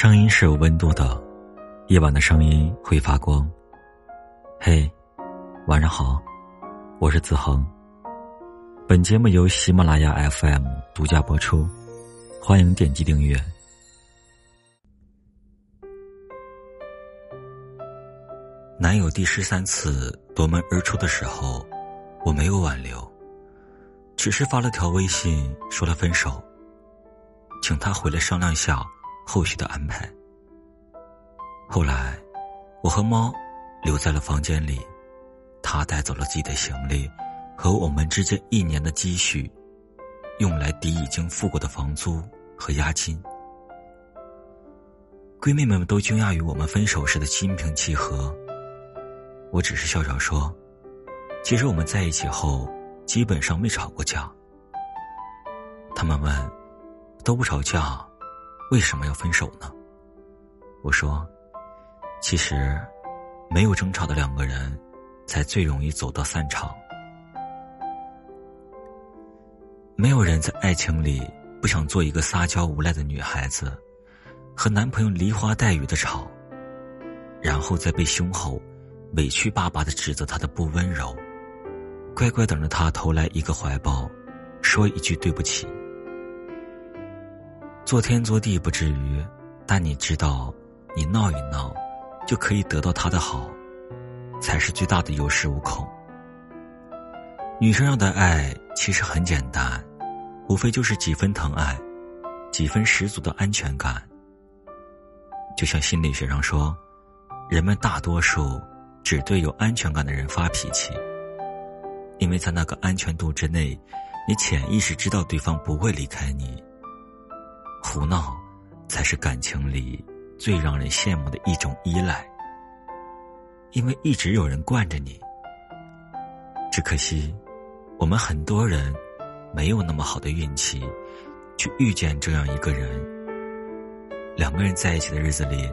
声音是有温度的，夜晚的声音会发光。嘿，晚上好，我是子恒。本节目由喜马拉雅 FM 独家播出，欢迎点击订阅。男友第十三次夺门而出的时候，我没有挽留，只是发了条微信说了分手，请他回来商量一下后续的安排。后来，我和猫留在了房间里，他带走了自己的行李和我们之间一年的积蓄，用来抵已经付过的房租和押金。闺蜜们都惊讶于我们分手时的心平气和。我只是笑笑说：“其实我们在一起后，基本上没吵过架。”他们问：“都不吵架，为什么要分手呢？”我说：“其实，没有争吵的两个人，才最容易走到散场。没有人在爱情里不想做一个撒娇无赖的女孩子，和男朋友梨花带雨的吵，然后再被胸吼。”委屈巴巴的指责他的不温柔，乖乖等着他投来一个怀抱，说一句对不起。做天做地不至于，但你知道，你闹一闹，就可以得到他的好，才是最大的有恃无恐。女生要的爱其实很简单，无非就是几分疼爱，几分十足的安全感。就像心理学上说，人们大多数。只对有安全感的人发脾气，因为在那个安全度之内，你潜意识知道对方不会离开你。胡闹，才是感情里最让人羡慕的一种依赖，因为一直有人惯着你。只可惜，我们很多人没有那么好的运气，去遇见这样一个人。两个人在一起的日子里，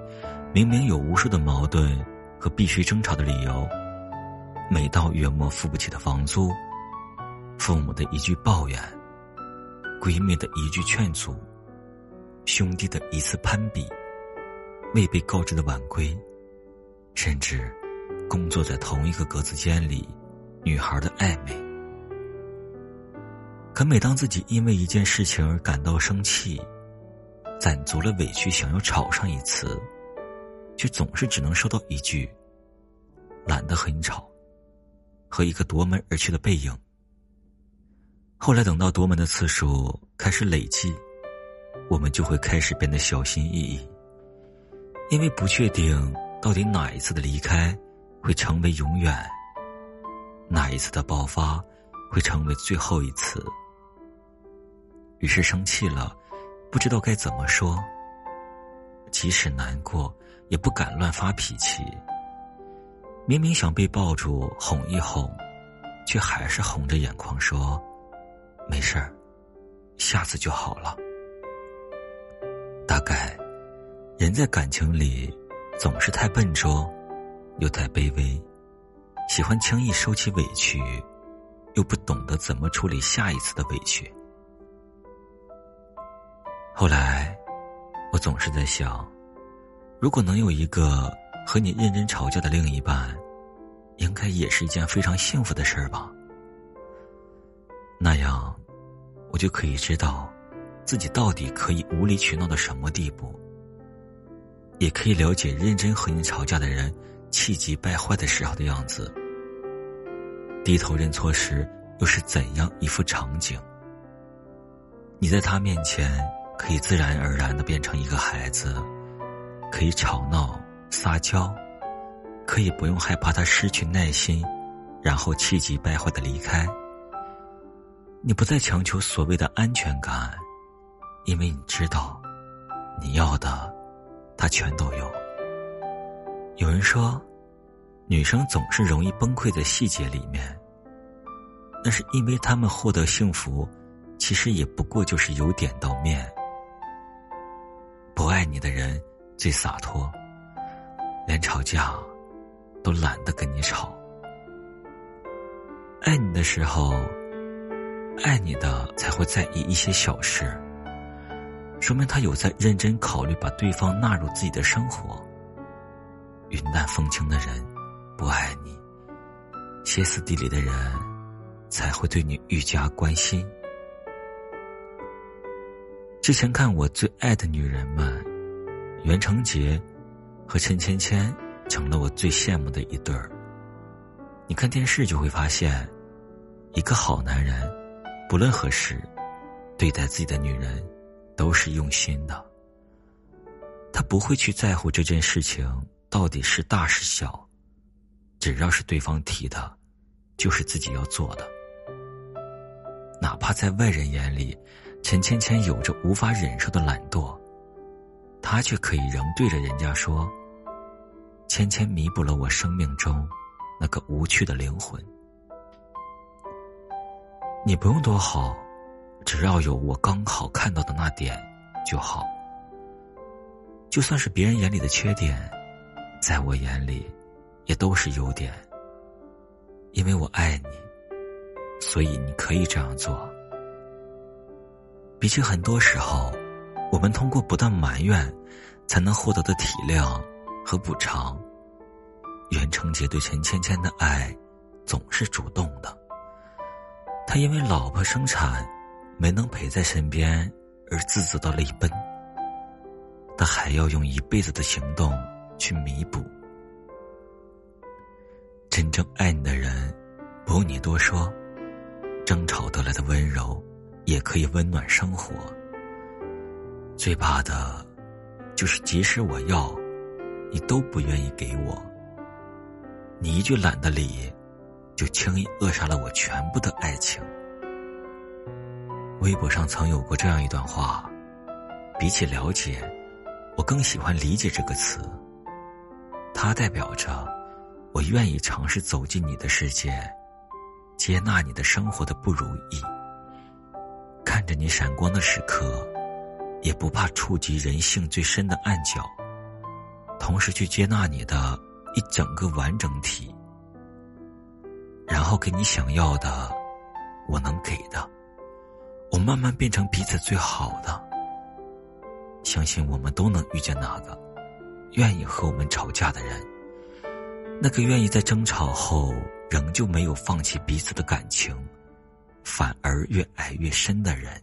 明明有无数的矛盾。和必须争吵的理由，每到月末付不起的房租，父母的一句抱怨，闺蜜的一句劝阻，兄弟的一次攀比，未被告知的晚归，甚至工作在同一个格子间里，女孩的暧昧。可每当自己因为一件事情而感到生气，攒足了委屈，想要吵上一次。却总是只能收到一句“懒得和你吵”，和一个夺门而去的背影。后来等到夺门的次数开始累积，我们就会开始变得小心翼翼，因为不确定到底哪一次的离开会成为永远，哪一次的爆发会成为最后一次。于是生气了，不知道该怎么说，即使难过。也不敢乱发脾气。明明想被抱住哄一哄，却还是红着眼眶说：“没事儿，下次就好了。”大概，人在感情里总是太笨拙，又太卑微，喜欢轻易收起委屈，又不懂得怎么处理下一次的委屈。后来，我总是在想。如果能有一个和你认真吵架的另一半，应该也是一件非常幸福的事儿吧。那样，我就可以知道，自己到底可以无理取闹到什么地步，也可以了解认真和你吵架的人气急败坏的时候的样子，低头认错时又是怎样一副场景。你在他面前可以自然而然的变成一个孩子。可以吵闹撒娇，可以不用害怕他失去耐心，然后气急败坏的离开。你不再强求所谓的安全感，因为你知道，你要的，他全都有。有人说，女生总是容易崩溃在细节里面，那是因为他们获得幸福，其实也不过就是由点到面。不爱你的人。最洒脱，连吵架都懒得跟你吵。爱你的时候，爱你的才会在意一些小事，说明他有在认真考虑把对方纳入自己的生活。云淡风轻的人不爱你，歇斯底里的人才会对你愈加关心。之前看我最爱的女人们，袁成杰和陈芊芊成了我最羡慕的一对儿。你看电视就会发现，一个好男人，不论何时，对待自己的女人，都是用心的。他不会去在乎这件事情到底是大是小，只要是对方提的，就是自己要做的。哪怕在外人眼里，陈芊芊有着无法忍受的懒惰，他却可以仍对着人家说：“芊芊弥补了我生命中那个无趣的灵魂。”你不用多好，只要有我刚好看到的那点就好。就算是别人眼里的缺点，在我眼里也都是优点。因为我爱你，所以你可以这样做。比起很多时候，我们通过不断埋怨，才能获得的体谅和补偿。袁成杰对陈芊芊的爱，总是主动的。他因为老婆生产，没能陪在身边而自责到泪奔。他还要用一辈子的行动去弥补。真正爱你的人，不用你多说，争吵得来的温柔。也可以温暖生活。最怕的，就是即使我要，你都不愿意给我。你一句懒得理，就轻易扼杀了我全部的爱情。微博上曾有过这样一段话：比起了解，我更喜欢理解这个词。它代表着，我愿意尝试走进你的世界，接纳你的生活的不如意。看着你闪光的时刻，也不怕触及人性最深的暗角，同时去接纳你的一整个完整体，然后给你想要的，我能给的，我慢慢变成彼此最好的。相信我们都能遇见那个愿意和我们吵架的人，那个愿意在争吵后仍旧没有放弃彼此的感情。反而越爱越深的人。